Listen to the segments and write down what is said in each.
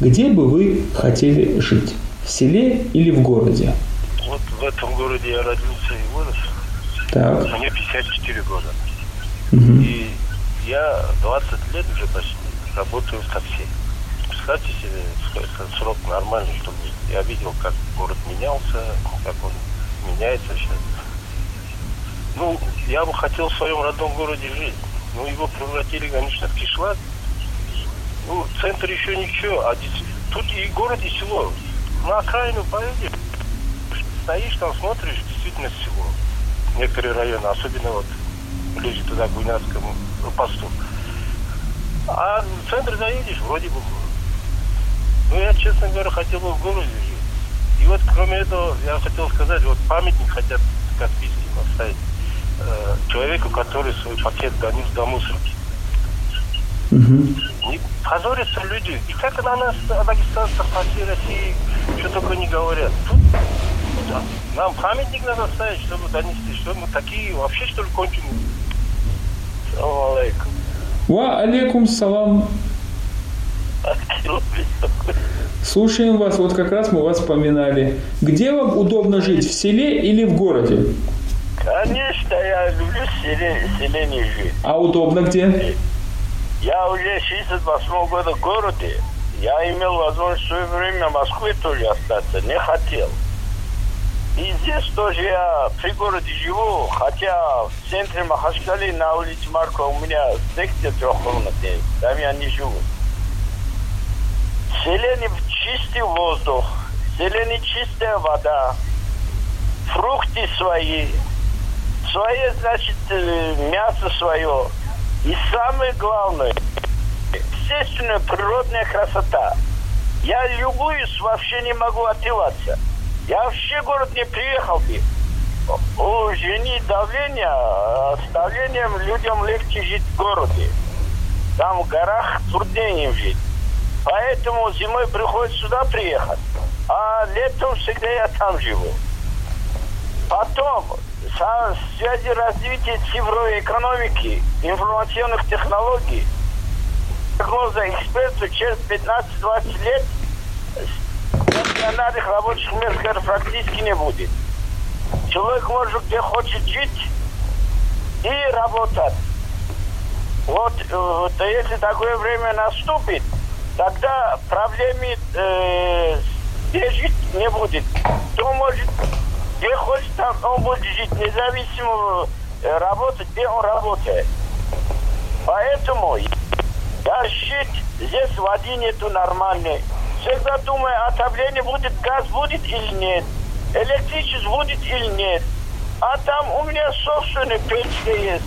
Где бы вы хотели жить? В селе или в городе? Вот в этом городе я родился и вырос. Так. Мне 54 года. Мгм. И я 20 лет уже почти работаю в такси. Представьте себе, это срок нормальный, чтобы я видел, как город менялся, как он меняется сейчас. Ну, я бы хотел в своем родном городе жить. Ну, его превратили, конечно, в кишлак. Ну, центр еще ничего, а тут и город, и село. На окраину поедешь, стоишь там, смотришь, действительно село. Некоторые районы, особенно вот люди туда, к Гуйнацкому ну, посту. А в центр заедешь, вроде бы. Ну, я, честно говоря, хотел бы в городе жить. И вот, кроме этого, я хотел сказать, вот памятник хотят в Каспийске поставить э, человеку, который свой пакет донес до мусорки. Не позорятся люди. И как на нас, о дагестанцах, по всей России, что только не говорят. Тут да, нам памятник надо ставить, чтобы донести, что мы такие вообще, что ли, конченые. Салам алейкум. Ва алейкум салам. Слушаем вас, вот как раз мы вас вспоминали. Где вам удобно жить, в селе или в городе? Конечно, я люблю селе, селение жить. А удобно где? Я уже 68 года в городе. Я имел возможность в свое время в Москве тоже остаться, не хотел. И здесь тоже я при городе живу, хотя в центре Махачкалы на улице Маркова у меня секция трехкомнатная, там я не живу. В чистый воздух, в чистая вода, фрукты свои, свое, значит, э, мясо свое. И самое главное, естественная природная красота. Я любуюсь, вообще не могу отдеваться. Я вообще в город не приехал бы. У жени давление, с давлением людям легче жить в городе. Там в горах труднее им жить. Поэтому зимой приходится сюда приехать. А летом всегда я там живу. Потом, со- связи развития цифровой экономики, информационных технологий, прогноза экспертов через 15-20 лет стационарных рабочих мест говорят, практически не будет. Человек может где хочет жить и работать. Вот, э, вот если такое время наступит, тогда проблемы э, где жить не будет. Кто может, где хочет, там он будет жить, независимо э, работать, где он работает. Поэтому я щит, здесь воды нету нормальной. Всегда думаю, отопление будет, газ будет или нет, электричество будет или нет. А там у меня собственная печка есть,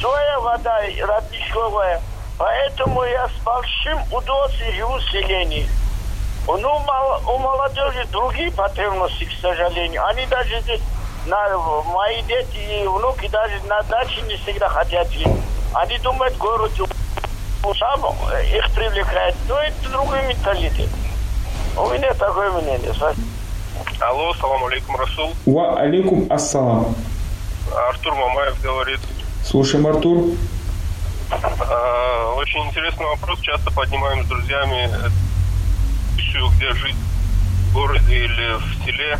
своя вода родниковая. Поэтому я с большим удовольствием живу в селении. Ну, мало- у молодежи другие потребности, к сожалению. Они даже здесь, на, мои дети и внуки даже на даче не всегда хотят жить. Они думают, город сам их привлекает. Но это другой менталитет. У меня такое мнение. Алло, салам алейкум, Расул. Ва алейкум ассалам. Артур Мамаев говорит. Слушаем, Артур. А, Очень интересный вопрос. Часто поднимаем с друзьями ищу, где жить в городе или в селе.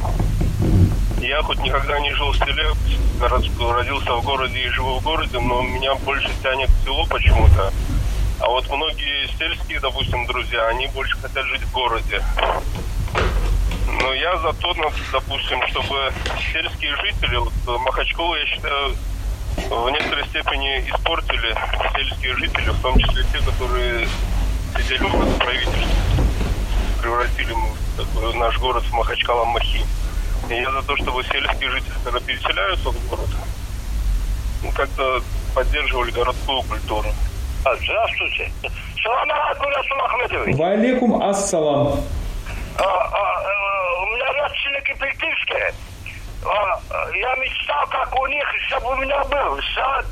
Я хоть никогда не жил в селе, род- родился в городе и живу в городе, но меня больше тянет в село почему-то. А вот многие сельские, допустим, друзья, они больше хотят жить в городе. Но я за то, допустим, чтобы сельские жители, вот Махачкову, я считаю, в некоторой степени испортили сельские жители, в том числе те, которые сидели в правительстве, превратили такой наш город в Махачкала-Махи. И я за то, чтобы сельские жители, когда переселяются в город, ну, как-то поддерживали городскую культуру. А, Здравствуйте. Салам алейкум, Расул Ахмедович. Ва алейкум ассалам. А, а, э, у меня родственники Пельтинские. А, я мечтал, как у них, чтобы у меня был сад,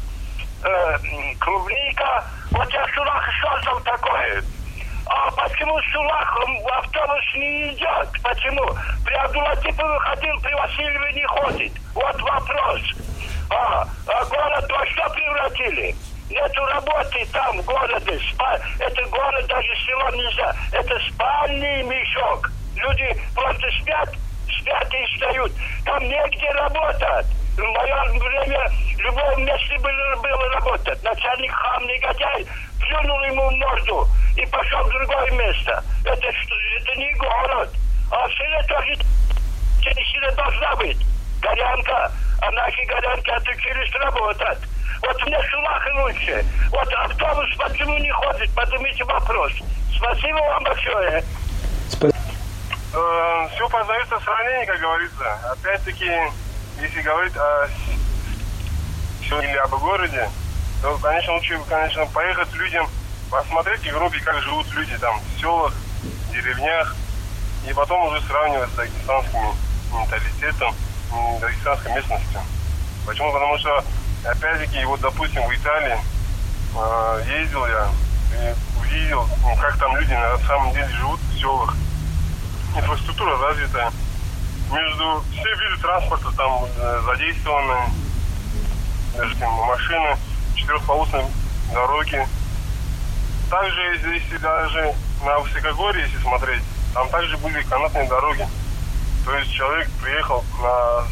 э, клубника. Вот я в Сулах создал такое. Почему в Сулах м, автобус не идет? Почему? При Абдулатипове ходил, при Васильеве не ходит. Вот вопрос. А, а город во что превратили? Нету работы там, в городе. Спа... Это город, даже село нельзя. Это спальный мешок. Люди просто спят, спят и встают. Там негде работать. В мое время в любом месте было, было работать. Начальник хам, негодяй, плюнул ему в морду и пошел в другое место. Это, это не город. А в селе тоже сила должна быть. Горянка. А наши горянки отучились работать. Вот мне Шулах лучше. Вот автобус почему не ходит? Поднимите вопрос. Спасибо вам большое. Э, все познается в сравнении, как говорится. Опять-таки, если говорить о или об городе, то, конечно, лучше, конечно, поехать людям, посмотреть в Европе, как живут люди там в селах, в деревнях, и потом уже сравнивать с дагестанским менталитетом, дагестанской местностью. Почему? Потому что Опять-таки, вот, допустим, в Италии э, ездил я и увидел, ну, как там люди на самом деле живут в селах. Инфраструктура развитая. Между все виды транспорта там э, задействованы, даже там, машины, четырехполосные дороги. Также, если даже на высокогорье, если смотреть, там также были канатные дороги. То есть человек приехал на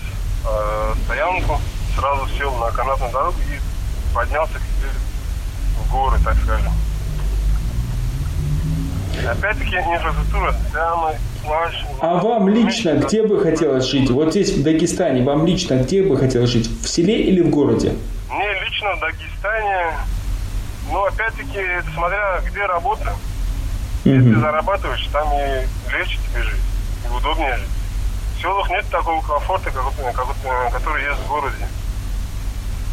э, стоянку, сразу сел на канатную дорогу и поднялся в горы, так скажем. Опять-таки инфраструктура самая а вам лично где бы хотелось жить? Вот здесь, в Дагестане, вам лично где бы хотелось жить? В селе или в городе? В Дагестане, ну, опять-таки, это смотря где работа. Угу. Если ты зарабатываешь, там и легче тебе жить, и удобнее жить. В селах нет такого комфорта, как, как, который есть в городе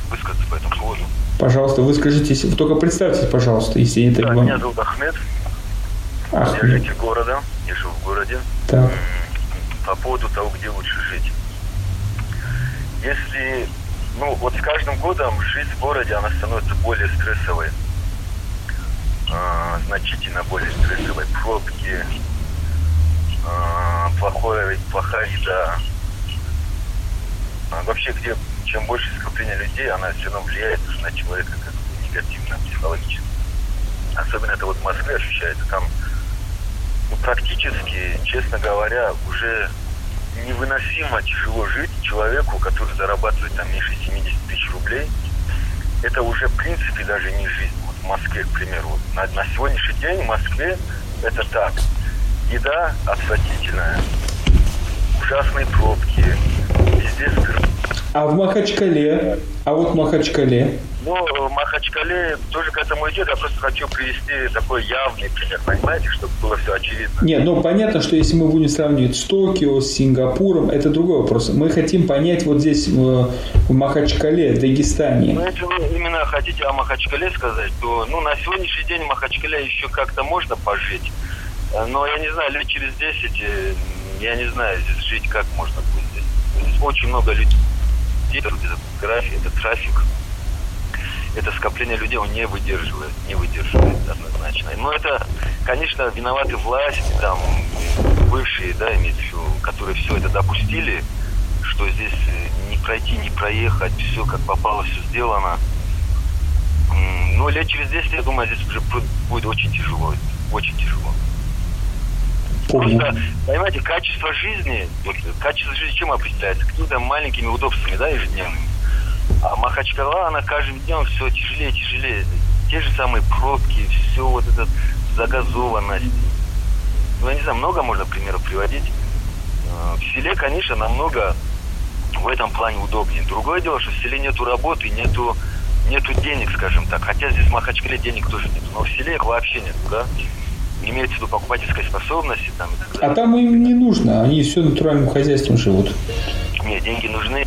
высказаться по этому поводу. Пожалуйста, выскажитесь. Только представьтесь, пожалуйста, если не так да. Меня зовут Ахмед. Ахмед. Я житель города. Я живу в городе. Так. По поводу того, где лучше жить. Если, ну, вот с каждым годом жизнь в городе, она становится более стрессовой. А, значительно более стрессовой. Пробки, а, плохое, плохая еда. А, вообще, где чем больше скопление людей, она все равно влияет на человека как негативно, психологически. Особенно это вот в Москве ощущается. Там ну, практически, честно говоря, уже невыносимо тяжело жить человеку, который зарабатывает там меньше 70 тысяч рублей. Это уже, в принципе, даже не жизнь. Вот в Москве, к примеру. На, на сегодняшний день в Москве это так. Еда отвратительная. Ужасные пробки. Везде скрыт а в Махачкале? А вот в Махачкале? Ну, Махачкале тоже к этому идет. Я просто хочу привести такой явный пример, понимаете, чтобы было все очевидно. Нет, ну понятно, что если мы будем сравнивать с Токио, с Сингапуром, это другой вопрос. Мы хотим понять вот здесь, в, в Махачкале, в Дагестане. Ну, если вы именно хотите о Махачкале сказать, то ну, на сегодняшний день в Махачкале еще как-то можно пожить. Но я не знаю, лет через 10, э, я не знаю, здесь жить как можно будет. Здесь очень много людей это график, это трафик, это скопление людей он не выдерживает, не выдерживает однозначно. Но это, конечно, виноваты власти, там, бывшие, да, имеется которые все это допустили, что здесь не пройти, не проехать, все как попало, все сделано. Но лет через 10, я думаю, здесь уже будет очень тяжело, очень тяжело. Просто, понимаете, качество жизни, качество жизни чем определяется? Какими-то маленькими удобствами, да, ежедневными. А Махачкала, она каждым днем все тяжелее и тяжелее. Те же самые пробки, все вот эта загазованность. Ну, я не знаю, много можно примеров приводить. А, в селе, конечно, намного в этом плане удобнее. Другое дело, что в селе нету работы, нету, нету денег, скажем так. Хотя здесь в Махачкале денег тоже нет. Но в селе их вообще нет, да имеется в виду покупательской способности. Там, и так далее. А там им не нужно, они все натуральным хозяйством живут. Нет, деньги нужны,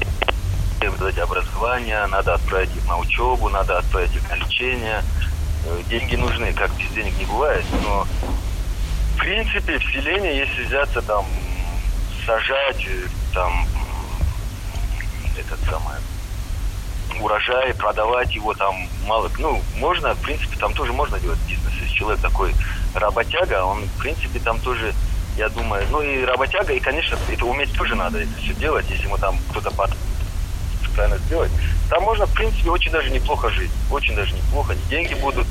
дать образование, надо отправить их на учебу, надо отправить их на лечение. Э, деньги нужны, как без денег не бывает, но в принципе в селении, если взяться там сажать э, там этот самый урожай, продавать его там мало, ну, можно, в принципе, там тоже можно делать бизнес. Если человек такой работяга, он, в принципе, там тоже, я думаю, ну и работяга, и, конечно, это уметь тоже надо это все делать, если ему там кто-то под правильно сделать. Там можно, в принципе, очень даже неплохо жить. Очень даже неплохо. Деньги будут.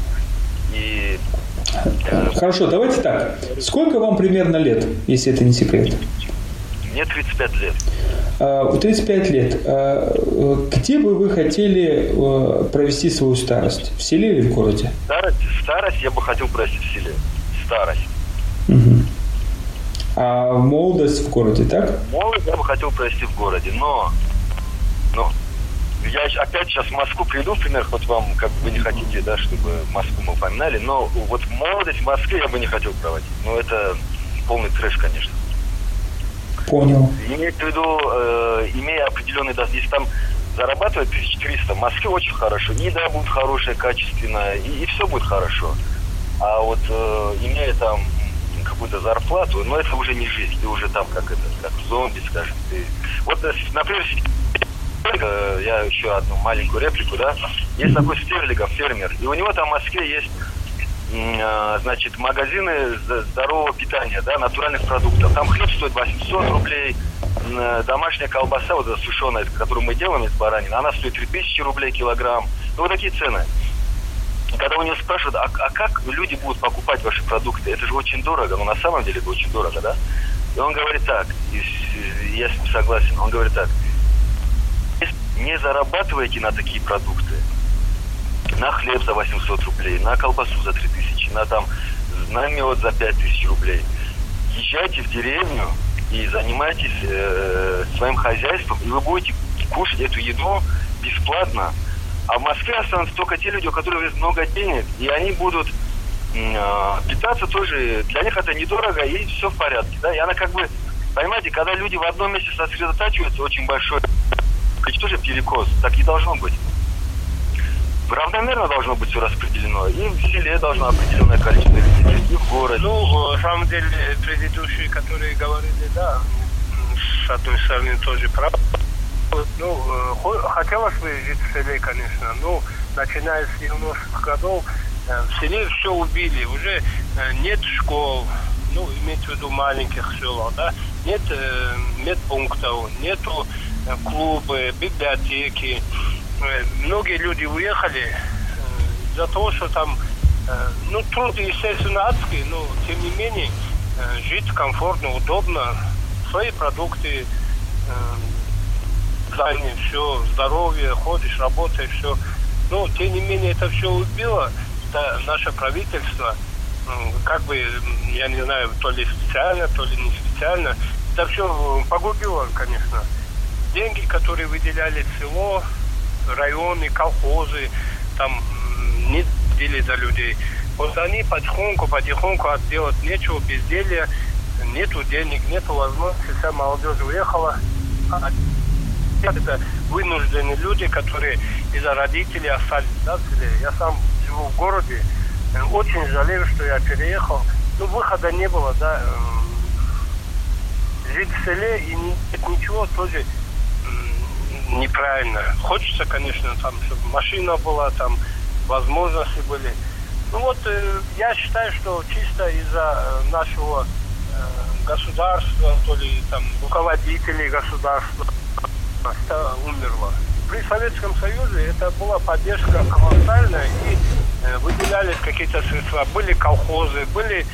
И... Э, Хорошо, давайте так. Сколько вам примерно лет, если это не секрет? Мне 35 лет. 35 а, лет. А, где бы вы хотели э, провести свою старость? В селе или в городе? Старость, старость я бы хотел провести в селе. Старость. Угу. А молодость в городе, так? Молодость я бы хотел провести в городе, но, но я опять сейчас в Москву приду, пример, хоть вам как бы не хотите, да, чтобы Москву мы упоминали, но вот молодость в Москве я бы не хотел проводить. Но это полный трэш, конечно. Понял. Имеется в виду, э, имея определенный доход, если там зарабатывать 1300, в Москве очень хорошо, и да, будет хорошая, качественная, и, и все будет хорошо. А вот э, имея там какую-то зарплату, но это уже не жизнь, ты уже там как это, как зомби, скажем. Ты... Вот, э, например, э, я еще одну маленькую реплику, да, есть такой Стерлигов, фермер, и у него там в Москве есть а, значит, магазины здорового питания, да, натуральных продуктов. Там хлеб стоит 800 рублей, домашняя колбаса, вот эта сушеная, которую мы делаем из баранины, она стоит 3000 рублей килограмм. Ну, вот такие цены. Когда у него спрашивают, а, а как люди будут покупать ваши продукты? Это же очень дорого, но на самом деле это очень дорого, да? И он говорит так, и я с ним согласен, он говорит так, не зарабатывайте на такие продукты, на хлеб за 800 рублей, на колбасу за 3000, на там на мед за 5000 рублей. Езжайте в деревню и занимайтесь э, своим хозяйством, и вы будете кушать эту еду бесплатно. А в Москве останутся только те люди, у которых есть много денег, и они будут э, питаться тоже. Для них это недорого, и все в порядке. Да? И она как бы, понимаете, когда люди в одном месте сосредотачиваются, очень большой, тоже перекос, так и должно быть равномерно должно быть все распределено. И в селе должно определенное количество людей, и в городе. Ну, на самом деле, предыдущие, которые говорили, да, с одной стороны тоже прав. Ну, э, хотелось бы жить в селе, конечно. Ну, начиная с 90-х годов, э, в селе все убили. Уже э, нет школ, ну, имеется в виду маленьких селах, да, нет медпунктов, нету клубы, библиотеки. Э, многие люди уехали э, за то, что там, э, ну, труд, естественно, адский, но, тем не менее, жить комфортно, удобно, свои продукты, здание, все, здоровье, ходишь, работаешь, все. Но, тем не менее, это все убило да, наше правительство, как бы, я не знаю, то ли специально, то ли не специально, это все погубило, конечно. Деньги, которые выделяли село, районы, колхозы, там не дели за людей. Вот они потихоньку, потихоньку отделать нечего, безделье, нету денег, нету возможности, вся молодежь уехала. Это вынужденные люди, которые из-за родителей остались да. Я сам живу в городе, очень жалею, что я переехал. Ну, выхода не было, да. Жить в селе и ничего тоже неправильно. Хочется, конечно, там, чтобы машина была, там, возможности были. Ну вот, э, я считаю, что чисто из-за э, нашего э, государства, то ли там руководителей государства, умерло. При Советском Союзе это была поддержка колоссальная, и э, выделялись какие-то средства. Были колхозы, были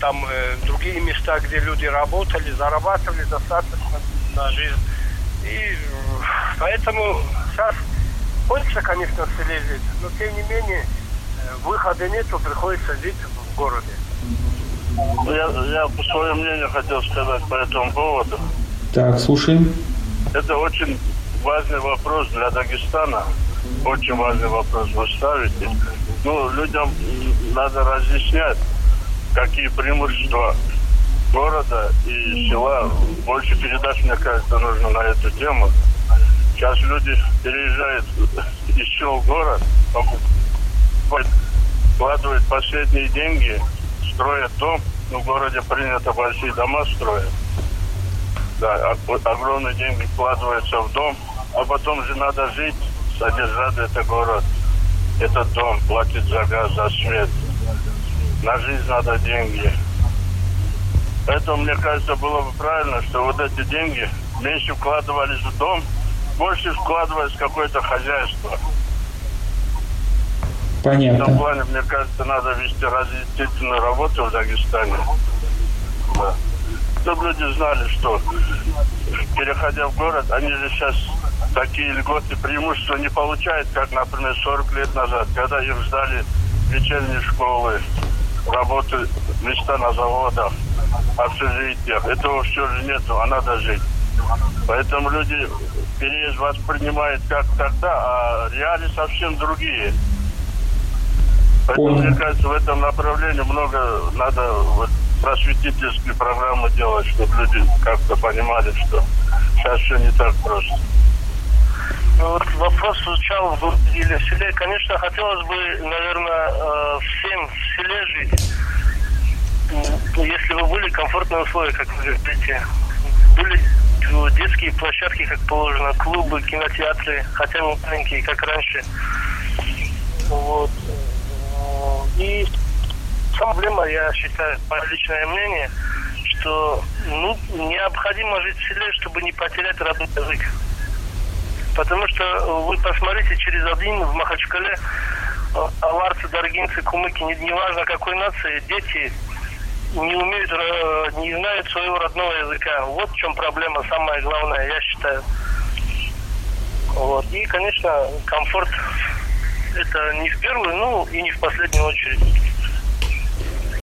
там э, другие места, где люди работали, зарабатывали достаточно на жизнь. И поэтому сейчас хочется, конечно, в селе жить, но тем не менее э, выхода нету, приходится жить в городе. Я, я по свое мнение хотел сказать по этому поводу. Так, слушаем. Это очень важный вопрос для Дагестана. Очень важный вопрос вы ставите. Ну, людям надо разъяснять, какие преимущества города и села. Больше передач, мне кажется, нужно на эту тему. Сейчас люди переезжают еще в город, вкладывают последние деньги, строят дом. Ну, в городе принято большие дома строят. Да, огромные деньги вкладываются в дом, а потом же надо жить, содержать этот город, этот дом, платить за газ, за свет. На жизнь надо деньги. Поэтому, мне кажется, было бы правильно, что вот эти деньги меньше вкладывались в дом больше вкладываясь в какое-то хозяйство. Понятно. В этом плане, мне кажется, надо вести разъяснительную работу в Дагестане. Да. Чтобы люди знали, что переходя в город, они же сейчас такие льготы, преимущества не получают, как, например, 40 лет назад, когда их ждали вечерние школы, работы, места на заводах, общежитиях. Этого все же нету, а надо жить. Поэтому люди переезд воспринимают как тогда, а реалии совсем другие. Поэтому, мне кажется, в этом направлении много надо вот, просветительские программы делать, чтобы люди как-то понимали, что сейчас все не так просто. Ну, Вот вопрос звучал в городе или в селе. Конечно, хотелось бы, наверное, э, всем в селе жить. М, Если бы были комфортные условия, как вы говорите. Были э, детские площадки, как положено, клубы, кинотеатры, хотя бы маленькие, как раньше. Вот. Э, И проблема, я считаю, мое личное мнение, что ну, необходимо жить в селе, чтобы не потерять родной язык. Потому что вы посмотрите через один в Махачкале, э, аварцы, даргинцы, кумыки, не- неважно какой нации, дети не умеют, э, не знают своего родного языка. Вот в чем проблема самая главная, я считаю. Вот. И, конечно, комфорт это не в первую, ну и не в последнюю очередь.